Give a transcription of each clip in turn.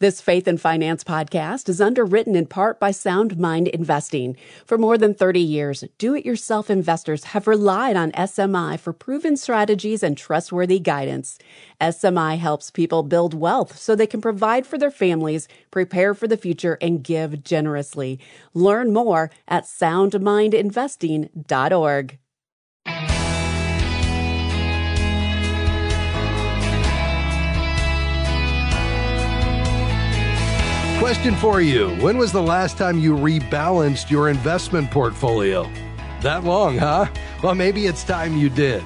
This Faith and Finance podcast is underwritten in part by Sound Mind Investing. For more than 30 years, do it yourself investors have relied on SMI for proven strategies and trustworthy guidance. SMI helps people build wealth so they can provide for their families, prepare for the future, and give generously. Learn more at soundmindinvesting.org. Question for you When was the last time you rebalanced your investment portfolio? That long, huh? Well, maybe it's time you did.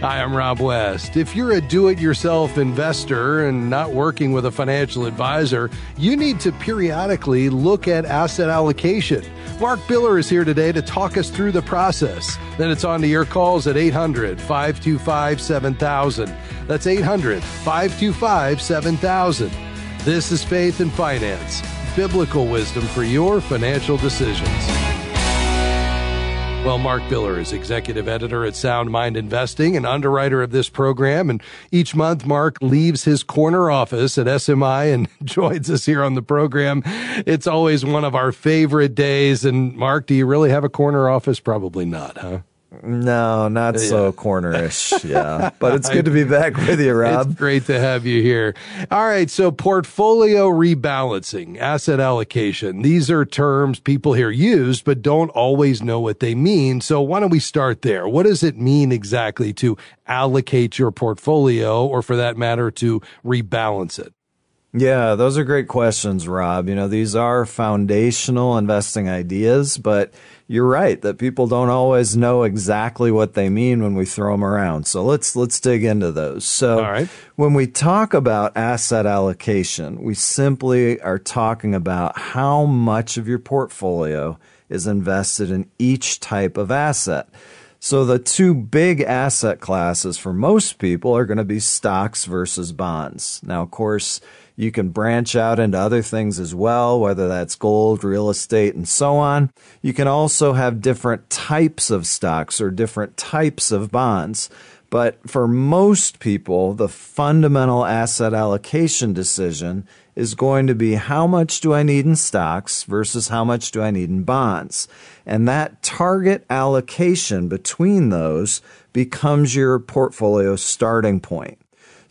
Hi, I'm Rob West. If you're a do it yourself investor and not working with a financial advisor, you need to periodically look at asset allocation. Mark Biller is here today to talk us through the process. Then it's on to your calls at 800 525 7000. That's 800 525 7000. This is Faith and Finance, biblical wisdom for your financial decisions. Well, Mark Biller is executive editor at Sound Mind Investing and underwriter of this program. And each month, Mark leaves his corner office at SMI and joins us here on the program. It's always one of our favorite days. And Mark, do you really have a corner office? Probably not, huh? No, not yeah. so cornerish. Yeah. But it's good to be back with you, Rob. It's great to have you here. All right. So portfolio rebalancing, asset allocation. These are terms people here use, but don't always know what they mean. So why don't we start there? What does it mean exactly to allocate your portfolio or for that matter to rebalance it? Yeah, those are great questions, Rob. You know, these are foundational investing ideas, but you're right that people don't always know exactly what they mean when we throw them around. So let's let's dig into those. So when we talk about asset allocation, we simply are talking about how much of your portfolio is invested in each type of asset. So the two big asset classes for most people are going to be stocks versus bonds. Now, of course, you can branch out into other things as well, whether that's gold, real estate, and so on. You can also have different types of stocks or different types of bonds. But for most people, the fundamental asset allocation decision is going to be how much do I need in stocks versus how much do I need in bonds. And that target allocation between those becomes your portfolio starting point.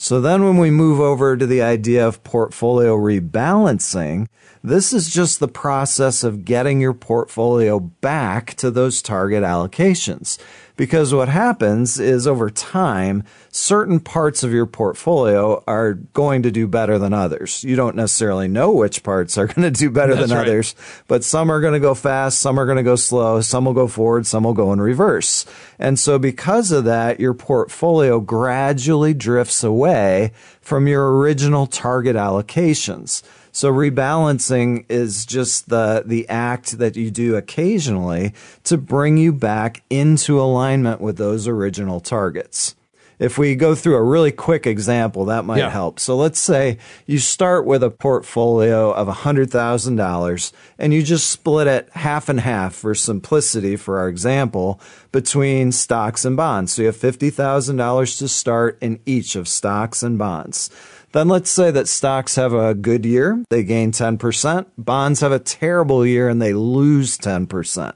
So then when we move over to the idea of portfolio rebalancing, this is just the process of getting your portfolio back to those target allocations. Because what happens is over time, certain parts of your portfolio are going to do better than others. You don't necessarily know which parts are going to do better That's than right. others, but some are going to go fast, some are going to go slow, some will go forward, some will go in reverse. And so because of that, your portfolio gradually drifts away from your original target allocations. So rebalancing is just the, the act that you do occasionally to bring you back into alignment with those original targets. If we go through a really quick example, that might yeah. help. So let's say you start with a portfolio of $100,000 and you just split it half and half for simplicity for our example between stocks and bonds. So you have $50,000 to start in each of stocks and bonds. Then let's say that stocks have a good year, they gain 10%. Bonds have a terrible year and they lose 10%.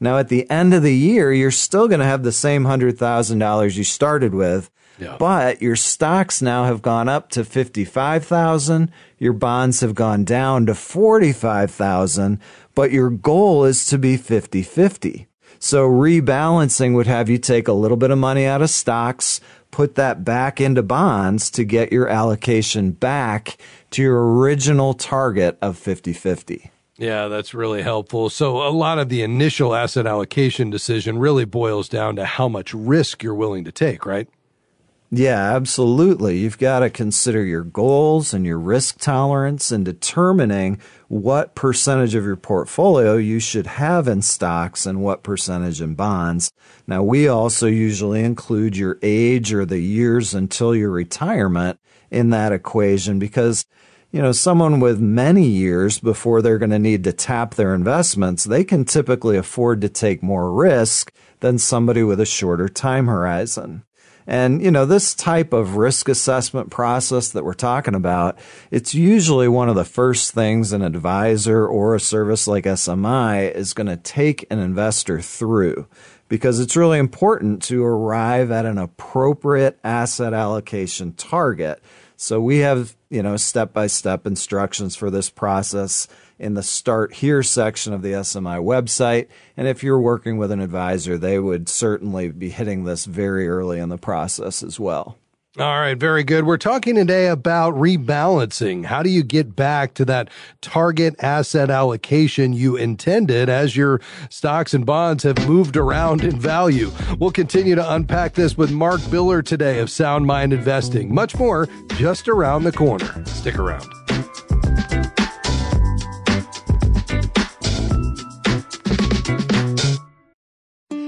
Now, at the end of the year, you're still going to have the same $100,000 you started with, yeah. but your stocks now have gone up to 55,000. Your bonds have gone down to 45,000, but your goal is to be 50 50. So rebalancing would have you take a little bit of money out of stocks, put that back into bonds to get your allocation back to your original target of 50 50. Yeah, that's really helpful. So, a lot of the initial asset allocation decision really boils down to how much risk you're willing to take, right? Yeah, absolutely. You've got to consider your goals and your risk tolerance and determining what percentage of your portfolio you should have in stocks and what percentage in bonds. Now, we also usually include your age or the years until your retirement in that equation because you know, someone with many years before they're going to need to tap their investments, they can typically afford to take more risk than somebody with a shorter time horizon. And, you know, this type of risk assessment process that we're talking about, it's usually one of the first things an advisor or a service like SMI is going to take an investor through because it's really important to arrive at an appropriate asset allocation target. So we have, you know, step by step instructions for this process in the start here section of the SMI website. And if you're working with an advisor, they would certainly be hitting this very early in the process as well. All right, very good. We're talking today about rebalancing. How do you get back to that target asset allocation you intended as your stocks and bonds have moved around in value? We'll continue to unpack this with Mark Biller today of Sound Mind Investing. Much more just around the corner. Stick around.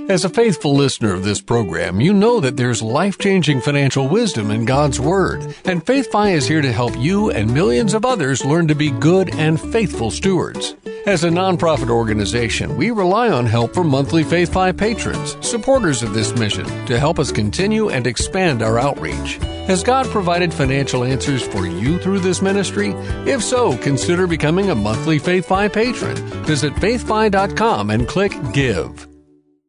As a faithful listener of this program, you know that there's life changing financial wisdom in God's Word, and FaithFi is here to help you and millions of others learn to be good and faithful stewards. As a nonprofit organization, we rely on help from monthly FaithFi patrons, supporters of this mission, to help us continue and expand our outreach. Has God provided financial answers for you through this ministry? If so, consider becoming a monthly FaithFi patron. Visit faithfi.com and click Give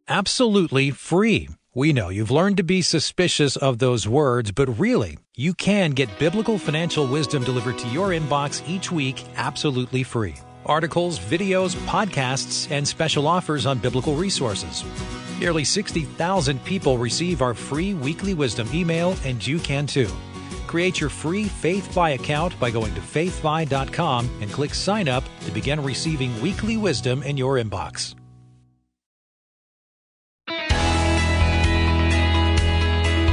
absolutely free. We know you've learned to be suspicious of those words, but really, you can get biblical financial wisdom delivered to your inbox each week absolutely free. Articles, videos, podcasts, and special offers on biblical resources. Nearly 60,000 people receive our free weekly wisdom email, and you can too. Create your free FaithFi account by going to faithfi.com and click sign up to begin receiving weekly wisdom in your inbox.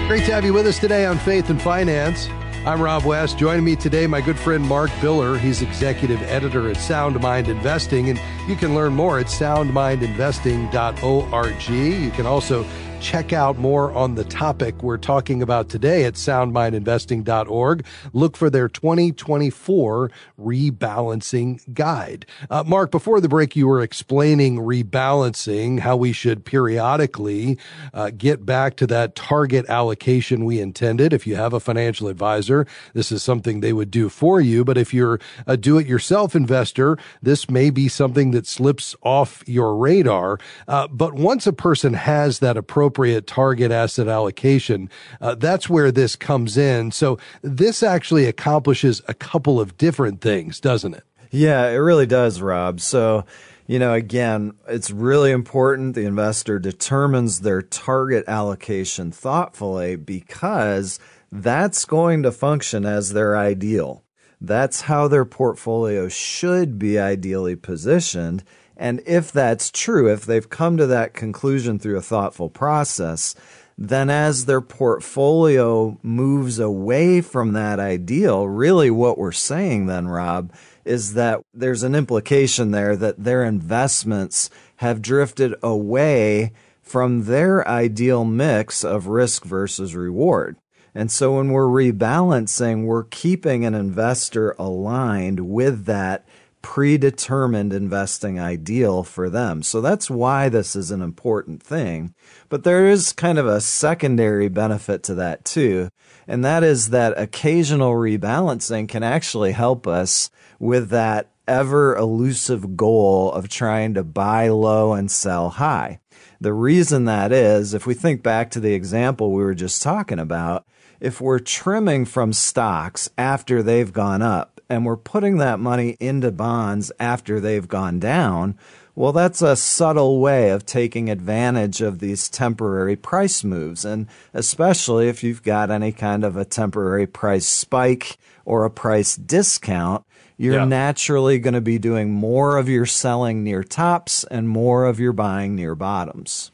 Great to have you with us today on Faith and Finance. I'm Rob West. Joining me today, my good friend Mark Biller. He's executive editor at Sound Mind Investing, and you can learn more at soundmindinvesting.org. You can also check out more on the topic we're talking about today at soundmindinvesting.org. Look for their 2024 rebalancing guide. Uh, Mark, before the break, you were explaining rebalancing, how we should periodically uh, get back to that target allocation we intended. If you have a financial advisor, this is something they would do for you. But if you're a do it yourself investor, this may be something that slips off your radar. Uh, but once a person has that approach, appropriate target asset allocation. Uh, that's where this comes in. So this actually accomplishes a couple of different things, doesn't it? Yeah, it really does, Rob. So, you know, again, it's really important the investor determines their target allocation thoughtfully because that's going to function as their ideal. That's how their portfolio should be ideally positioned. And if that's true, if they've come to that conclusion through a thoughtful process, then as their portfolio moves away from that ideal, really what we're saying then, Rob, is that there's an implication there that their investments have drifted away from their ideal mix of risk versus reward. And so when we're rebalancing, we're keeping an investor aligned with that predetermined investing ideal for them. So that's why this is an important thing. But there is kind of a secondary benefit to that too. And that is that occasional rebalancing can actually help us with that ever elusive goal of trying to buy low and sell high. The reason that is, if we think back to the example we were just talking about, if we're trimming from stocks after they've gone up, and we're putting that money into bonds after they've gone down, well, that's a subtle way of taking advantage of these temporary price moves. And especially if you've got any kind of a temporary price spike or a price discount, you're yeah. naturally going to be doing more of your selling near tops and more of your buying near bottoms.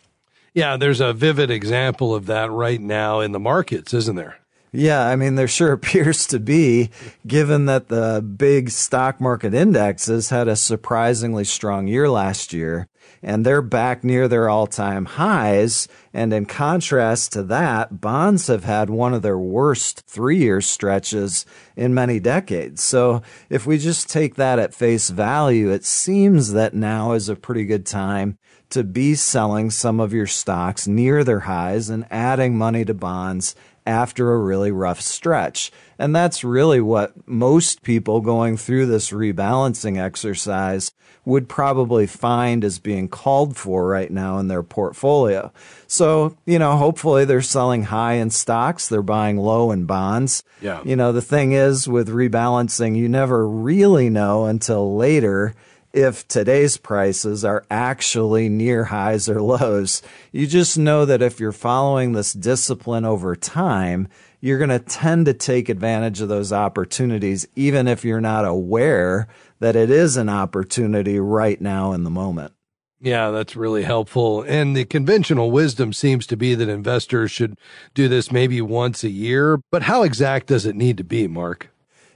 Yeah, there's a vivid example of that right now in the markets, isn't there? Yeah, I mean, there sure appears to be, given that the big stock market indexes had a surprisingly strong year last year. and they're back near their all time highs. And in contrast to that, bonds have had one of their worst three year stretches in many decades. So if we just take that at face value, it seems that now is a pretty good time to be selling some of your stocks near their highs and adding money to bonds after a really rough stretch. And that's really what most people going through this rebalancing exercise would probably find as being called for right now in their portfolio. So, you know, hopefully they're selling high in stocks, they're buying low in bonds. Yeah. You know, the thing is with rebalancing, you never really know until later if today's prices are actually near highs or lows. You just know that if you're following this discipline over time, you're going to tend to take advantage of those opportunities, even if you're not aware that it is an opportunity right now in the moment. Yeah, that's really helpful. And the conventional wisdom seems to be that investors should do this maybe once a year. But how exact does it need to be, Mark?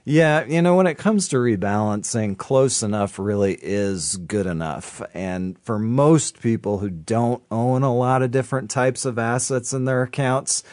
Yeah, you know, when it comes to rebalancing, close enough really is good enough. And for most people who don't own a lot of different types of assets in their accounts,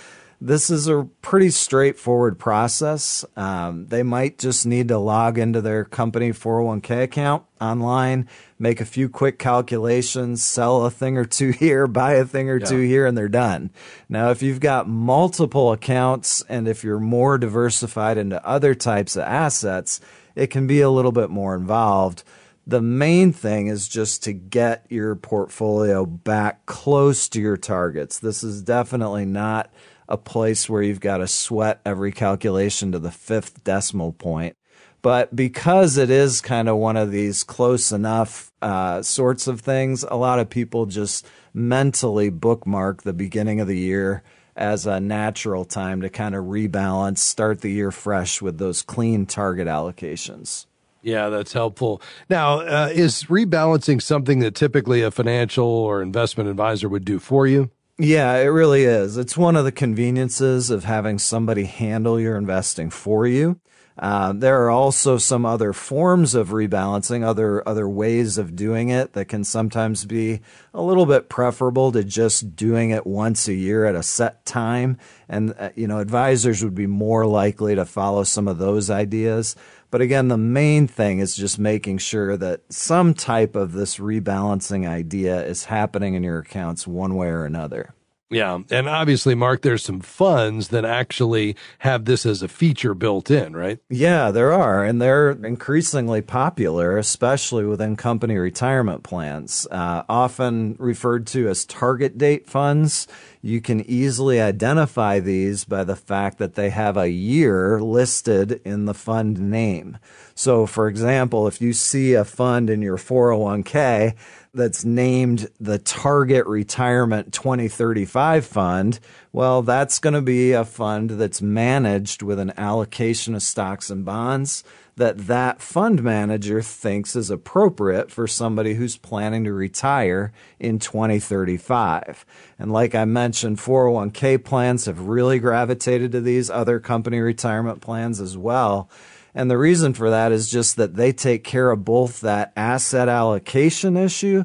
this is a pretty straightforward process. Um, they might just need to log into their company 401k account online, make a few quick calculations, sell a thing or two here, buy a thing or yeah. two here, and they're done. Now, if you've got multiple accounts and if you're more diversified into other types of assets, it can be a little bit more involved. The main thing is just to get your portfolio back close to your targets. This is definitely not a place where you've got to sweat every calculation to the fifth decimal point. But because it is kind of one of these close enough uh, sorts of things, a lot of people just mentally bookmark the beginning of the year as a natural time to kind of rebalance, start the year fresh with those clean target allocations. Yeah, that's helpful. Now, uh, is rebalancing something that typically a financial or investment advisor would do for you? Yeah, it really is. It's one of the conveniences of having somebody handle your investing for you. Uh, there are also some other forms of rebalancing, other other ways of doing it that can sometimes be a little bit preferable to just doing it once a year at a set time. And uh, you know, advisors would be more likely to follow some of those ideas. But again, the main thing is just making sure that some type of this rebalancing idea is happening in your accounts one way or another. Yeah. And obviously, Mark, there's some funds that actually have this as a feature built in, right? Yeah, there are. And they're increasingly popular, especially within company retirement plans, uh, often referred to as target date funds. You can easily identify these by the fact that they have a year listed in the fund name. So, for example, if you see a fund in your 401k that's named the Target Retirement 2035 Fund, well, that's going to be a fund that's managed with an allocation of stocks and bonds that that fund manager thinks is appropriate for somebody who's planning to retire in 2035. And like I mentioned, 401k plans have really gravitated to these other company retirement plans as well. And the reason for that is just that they take care of both that asset allocation issue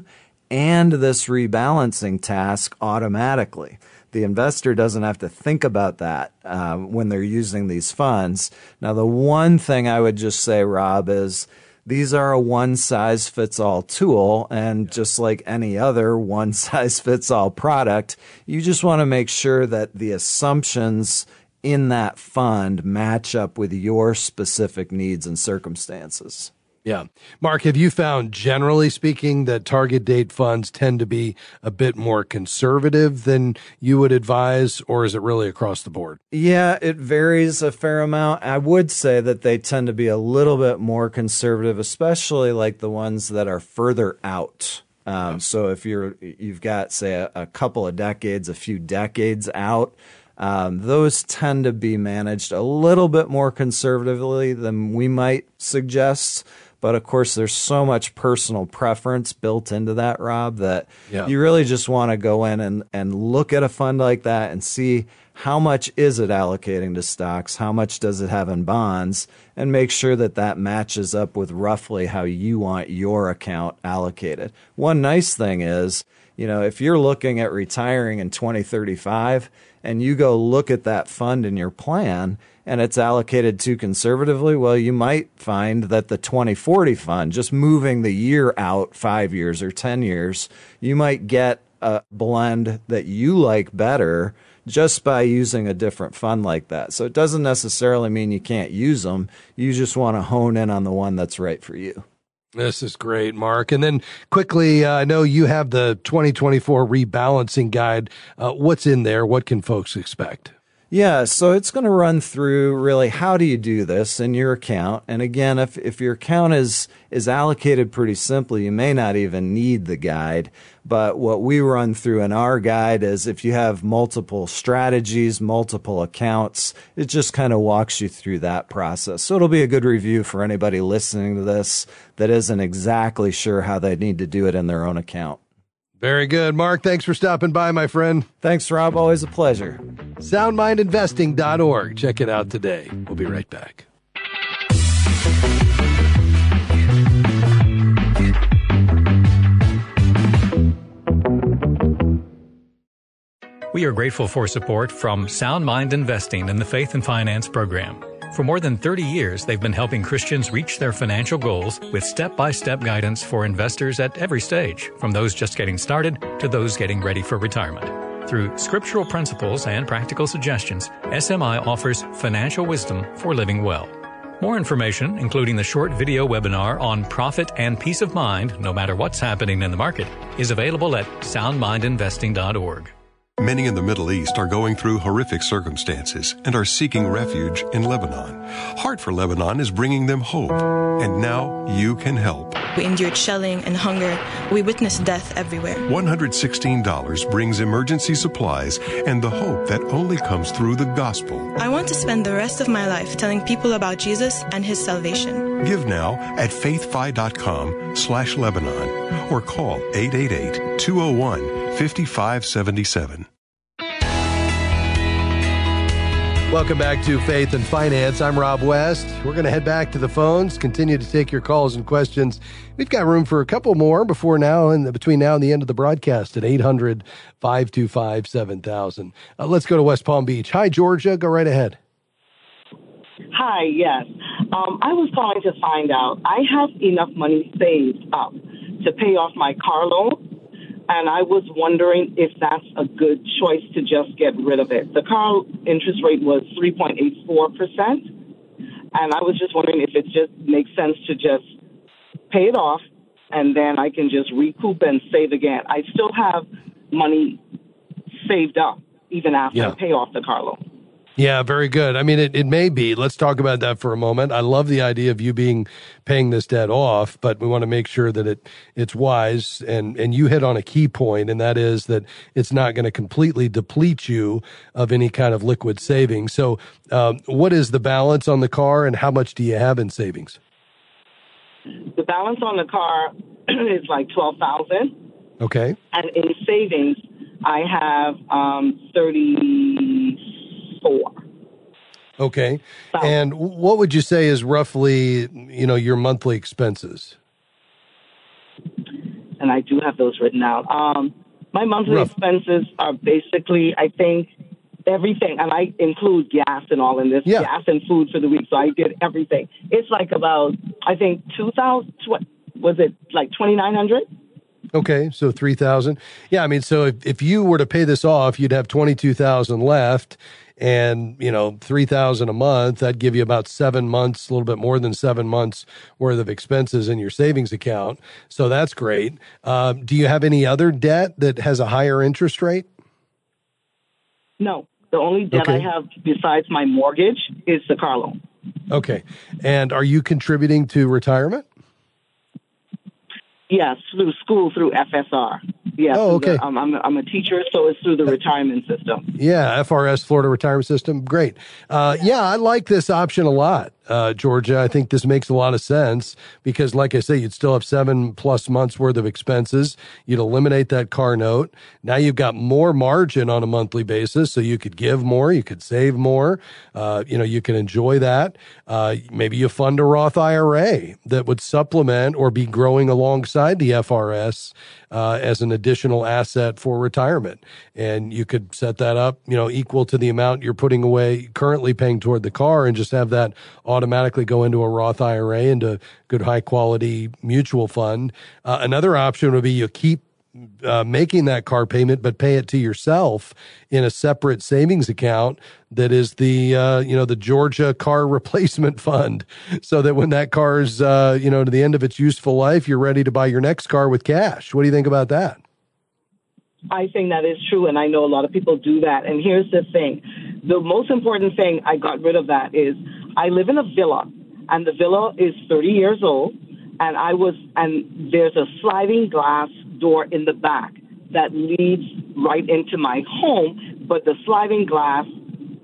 and this rebalancing task automatically. The investor doesn't have to think about that uh, when they're using these funds. Now, the one thing I would just say, Rob, is these are a one size fits all tool. And just like any other one size fits all product, you just want to make sure that the assumptions in that fund match up with your specific needs and circumstances. Yeah. Mark, have you found, generally speaking, that target date funds tend to be a bit more conservative than you would advise, or is it really across the board? Yeah, it varies a fair amount. I would say that they tend to be a little bit more conservative, especially like the ones that are further out. Um, so if you're you've got say a, a couple of decades, a few decades out, um, those tend to be managed a little bit more conservatively than we might suggest. But of course, there's so much personal preference built into that, Rob, that Yeah. you really just want to go in and, and look at a fund like that and see how much is it allocating to stocks, how much does it have in bonds, and make sure that that matches up with roughly how you want your account allocated. One nice thing is, you know, if you're looking at retiring in 2035 and you go look at that fund in your plan and it's allocated too conservatively, well, you might find that the 2040 fund, just moving the year out five years or 10 years, you might get a blend that you like better just by using a different fund like that. So it doesn't necessarily mean you can't use them. You just want to hone in on the one that's right for you. This is great, Mark. And then quickly, uh, I know you have the 2024 rebalancing guide. Uh, what's in there? What can folks expect? Yeah, so it's going to run through really how do you do this in your account. And again, if, if your account is is allocated pretty simply, you may not even need the guide. But what we run through in our guide is if you have multiple strategies, multiple accounts, it just kind of walks you through that process. So it'll be a good review for anybody listening to this that isn't exactly sure how they need to do it in their own account. Very good. Mark, thanks for stopping by, my friend. Thanks, Rob. Always a pleasure. SoundMindInvesting.org. Check it out today. We'll be right back. We are grateful for support from Sound Mind Investing in the Faith and Finance program. For more than 30 years, they've been helping Christians reach their financial goals with step by step guidance for investors at every stage, from those just getting started to those getting ready for retirement. Through scriptural principles and practical suggestions, SMI offers financial wisdom for living well. More information, including the short video webinar on profit and peace of mind, no matter what's happening in the market, is available at soundmindinvesting.org. Many in the Middle East are going through horrific circumstances and are seeking refuge in Lebanon. Heart for Lebanon is bringing them hope, and now you can help. We endured shelling and hunger. We witnessed death everywhere. $116 brings emergency supplies and the hope that only comes through the gospel. I want to spend the rest of my life telling people about Jesus and his salvation. Give now at faithfi.com slash Lebanon or call 888-201-5577. Welcome back to Faith and Finance. I'm Rob West. We're going to head back to the phones, continue to take your calls and questions. We've got room for a couple more before now and between now and the end of the broadcast at 800 525 7000. Uh, let's go to West Palm Beach. Hi, Georgia. Go right ahead. Hi, yes. Um, I was calling to find out. I have enough money saved up to pay off my car loan, and I was wondering if that's a good choice to just get rid of it. The car interest rate was 3.84%, and I was just wondering if it just makes sense to just pay it off, and then I can just recoup and save again. I still have money saved up even after Yeah. I pay off the car loan. Yeah, very good. I mean, it, it may be. Let's talk about that for a moment. I love the idea of you being paying this debt off, but we want to make sure that it it's wise. And and you hit on a key point, and that is that it's not going to completely deplete you of any kind of liquid savings. So, um, what is the balance on the car, and how much do you have in savings? The balance on the car is like twelve thousand. Okay. and in savings, I have um, 34. Okay. So- And what would you say is roughly, you know, your monthly expenses? And I do have those written out. Um, my monthly Rough. expenses are basically, I think, everything, and I include gas and all in this, Yeah. gas and food for the week. So I did everything. It's like about, I think, 2000, tw- was it like 2900 Okay, so three thousand. Yeah, I mean, so if, if you were to pay this off, you'd have twenty two thousand left, and you know three thousand a month. That'd give you about seven months, a little bit more than seven months worth of expenses in your savings account. So that's great. Um, do you have any other debt that has a higher interest rate? No. The only debt I have besides my mortgage is the car loan. Okay, and are you contributing to retirement? Yes, through school, through FSR. Yes, Oh, through the- okay. um, I'm, I'm a teacher, so it's through the retirement system. Yeah, FRS Florida Retirement System. Great. Uh, yeah, I like this option a lot. Uh, Georgia. I think this makes a lot of sense because, like I say, you'd still have seven plus months worth of expenses. You'd eliminate that car note. Now you've got more margin on a monthly basis, so you could give more, you could save more. Uh, you know, you can enjoy that. Uh, maybe you fund a Roth IRA that would supplement or be growing alongside the FRS uh, as an additional asset for retirement. And you could set that up, you know, equal to the amount you're putting away currently paying toward the car and just have that automatically go into a Roth IRA into good high quality mutual fund. Uh, another option would be you keep uh, making that car payment, but pay it to yourself in a separate savings account that is the uh, you know the Georgia Car Replacement Fund, so that when that car is uh, you know to the end of its useful life, you're ready to buy your next car with cash. What do you think about that? I think that is true, and I know a lot of people do that. And here's the thing: the most important thing I got rid of that is I live in a villa, and the villa is 30 years old, and I was and there's a sliding glass door in the back that leads right into my home, but the sliding glass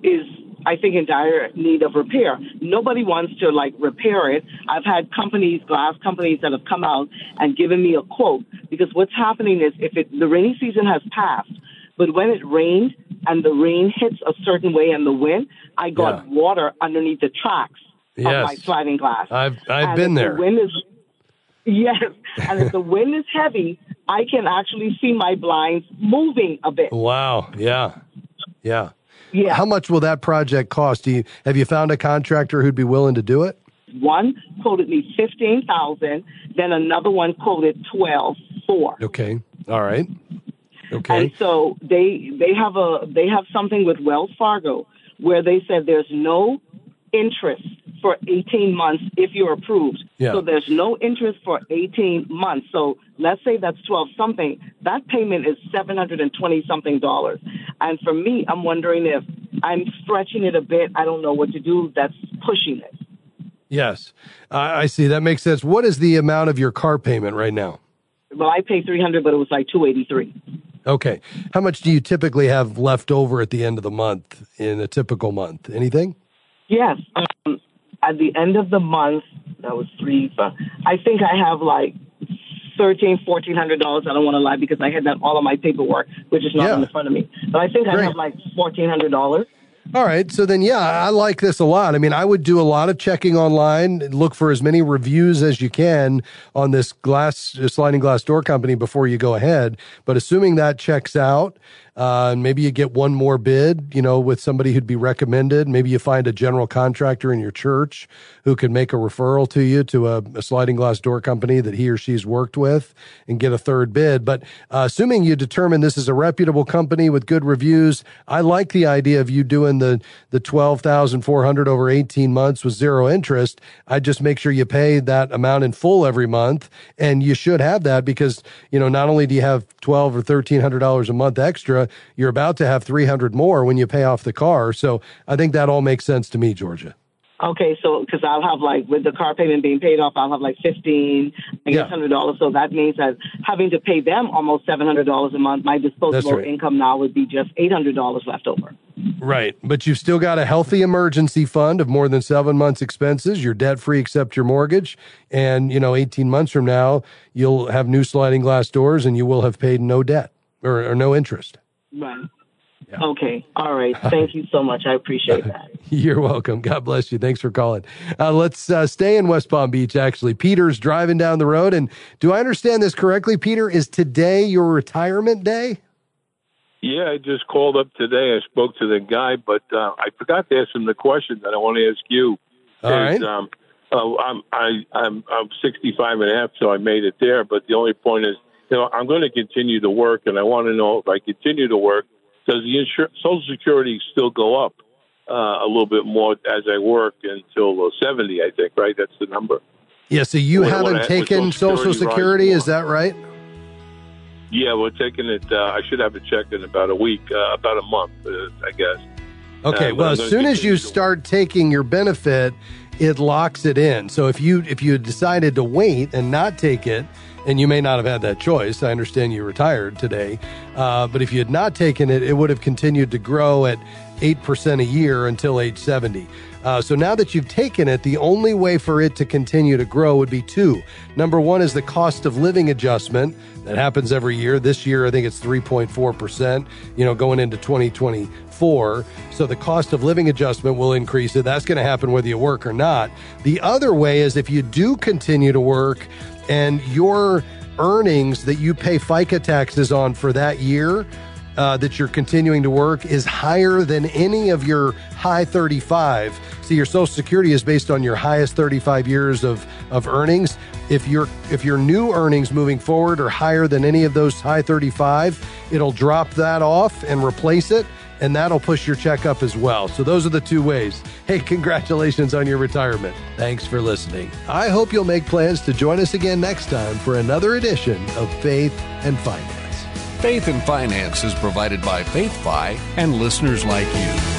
is I think in dire need of repair. Nobody wants to like repair it. I've had companies, glass companies that have come out and given me a quote because what's happening is if it, the rainy season has passed, but when it rained and the rain hits a certain way and the wind, I got Yeah. water underneath the tracks of my sliding glass. I've I've And been there. The wind is yes, and if the wind is heavy, I can actually see my blinds moving a bit. Wow. Yeah. Yeah. Yeah. How much will that project cost? Do you have you found a contractor who'd be willing to do it? One quoted me fifteen thousand, then another one quoted twelve four. Okay. All right. Okay. And so they they have a they have something with Wells Fargo where they said there's no interest for 18 months if you're approved. Yeah. So there's no interest for 18 months. So let's say that's 12 something. That payment is 720 something dollars. And for me, I'm wondering if I'm stretching it a bit. I don't know what to do. That's pushing it. Yes, I I see. That makes sense. What is the amount of your car payment right now? Well, I pay 300, but it was like 283. Okay. How much do you typically have left over at the end of the month in a typical month? Anything? Yes. At the end of the month, that was three. Five, I think I have like thirteen, fourteen hundred dollars. I don't want to lie because I had that all of my paperwork, which is not Yeah. in the front of me. But I think I have like fourteen hundred dollars. All right. So then, yeah, I like this a lot. I mean, I would do a lot of checking online, look for as many reviews as you can on this glass, sliding glass door company before you go ahead. But assuming that checks out, uh, and maybe you get one more bid, you know, with somebody who'd be recommended. Maybe you find a general contractor in your church who can make a referral to you to a, a sliding glass door company that he or she's worked with and get a third bid. But uh, assuming you determine this is a reputable company with good reviews, I like the idea of you doing the the twelve thousand four hundred over eighteen months with zero interest. I just make sure you pay that amount in full every month, and you should have that because you know not only do you have twelve or thirteen hundred dollars a month extra, you're about to have three hundred more when you pay off the car. So I think that all makes sense to me, Georgia. Okay, so because I'll have like with the car payment being paid off, I'll have like fifteen, I guess Yeah. hundred dollars. So that means that having to pay them almost seven hundred dollars a month, my disposable right. income now would be just eight hundred dollars left over. Right. But you've still got a healthy emergency fund of more than seven months' expenses. You're debt free except your mortgage. And, you know, 18 months from now, you'll have new sliding glass doors and you will have paid no debt or, or no interest. Right. Okay. All right. Thank you so much. I appreciate that. You're welcome. God bless you. Thanks for calling. Uh, let's uh, stay in West Palm Beach, actually. Peter's driving down the road. And do I understand this correctly, Peter? Is today your retirement day? Yeah, I just called up today. I spoke to the guy, but uh, I forgot to ask him the question that I want to ask you. All right. Um, uh, I'm I, I'm I'm 65 and a half, so I made it there. But the only point is, you know, I'm going to continue to work, and I want to know if I continue to work, does the insur- Social Security still go up uh, a little bit more as I work until uh, 70? I think, right? That's the number. Yeah. So you What- haven't what taken Social Social Security Security, is that right? Yeah, we're taking it. Uh, I should have it checked in about a week, uh, about a month, uh, I guess. Okay, well, as soon as you start taking your benefit, it locks it in. So if you if you decided to wait and not take it, and you may not have had that choice, I understand you retired today, uh, but if you had not taken it, it would have continued to grow at eight percent a year until age seventy. Uh, so now that you've taken it, the only way for it to continue to grow would be two. Number one is the cost of living adjustment that happens every year. This year, I think it's 3.4%, you know, going into 2024. So the cost of living adjustment will increase it. That's going to happen whether you work or not. The other way is if you do continue to work and your earnings that you pay FICA taxes on for that year uh, that you're continuing to work is higher than any of your high 35. See, your Social Security is based on your highest 35 years of, of earnings. If your if your new earnings moving forward are higher than any of those high 35, it'll drop that off and replace it and that'll push your check up as well. So those are the two ways. Hey, congratulations on your retirement. Thanks for listening. I hope you'll make plans to join us again next time for another edition of Faith and Finance. Faith and Finance is provided by FaithFi and listeners like you.